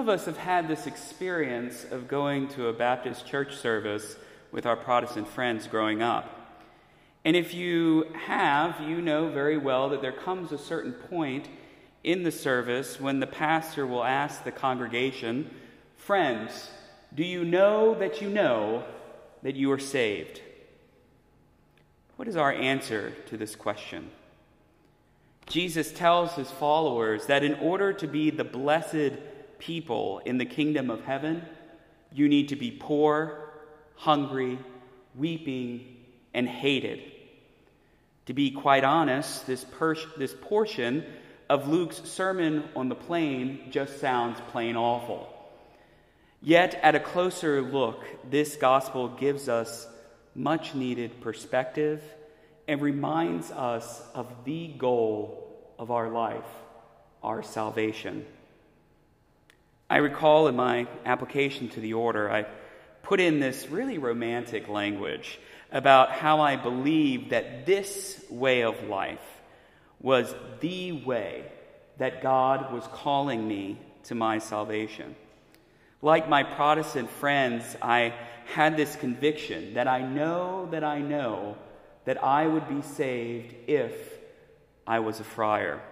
of us have had this experience of going to a Baptist church service with our Protestant friends growing up. And if you have, you know very well that there comes a certain point in the service when the pastor will ask the congregation, Friends, do you know that you know that you are saved? What is our answer to this question? Jesus tells his followers that in order to be the blessed people in the kingdom of heaven, you need to be poor, hungry, weeping, and hated. To be quite honest, this, per- this portion of Luke's Sermon on the Plain just sounds plain awful. Yet, at a closer look, this gospel gives us much needed perspective and reminds us of the goal of our life, our salvation. I recall in my application to the order, I put in this really romantic language about how I believed that this way of life was the way that God was calling me to my salvation. Like my Protestant friends, I had this conviction that I know that I know that I would be saved if I was a friar.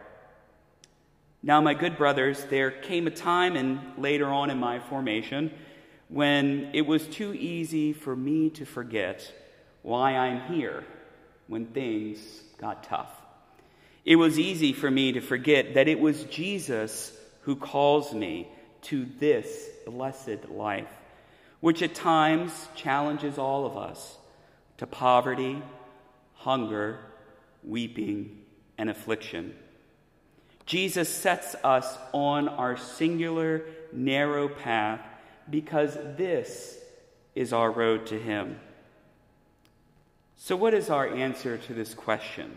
Now, my good brothers, there came a time and later on in my formation when it was too easy for me to forget why I'm here when things got tough. It was easy for me to forget that it was Jesus who calls me to this blessed life, which at times challenges all of us to poverty, hunger, weeping, and affliction. Jesus sets us on our singular, narrow path because this is our road to Him. So, what is our answer to this question?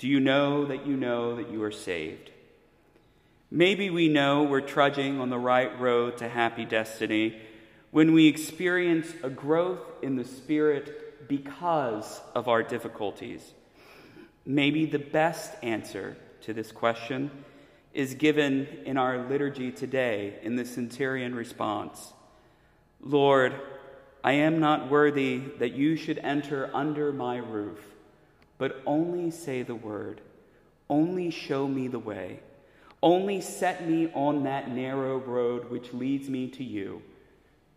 Do you know that you know that you are saved? Maybe we know we're trudging on the right road to happy destiny when we experience a growth in the Spirit because of our difficulties. Maybe the best answer to this question is given in our liturgy today in the centurion response Lord, I am not worthy that you should enter under my roof, but only say the word, only show me the way, only set me on that narrow road which leads me to you,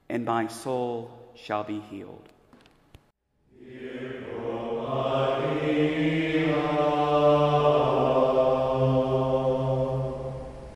and my soul shall be healed.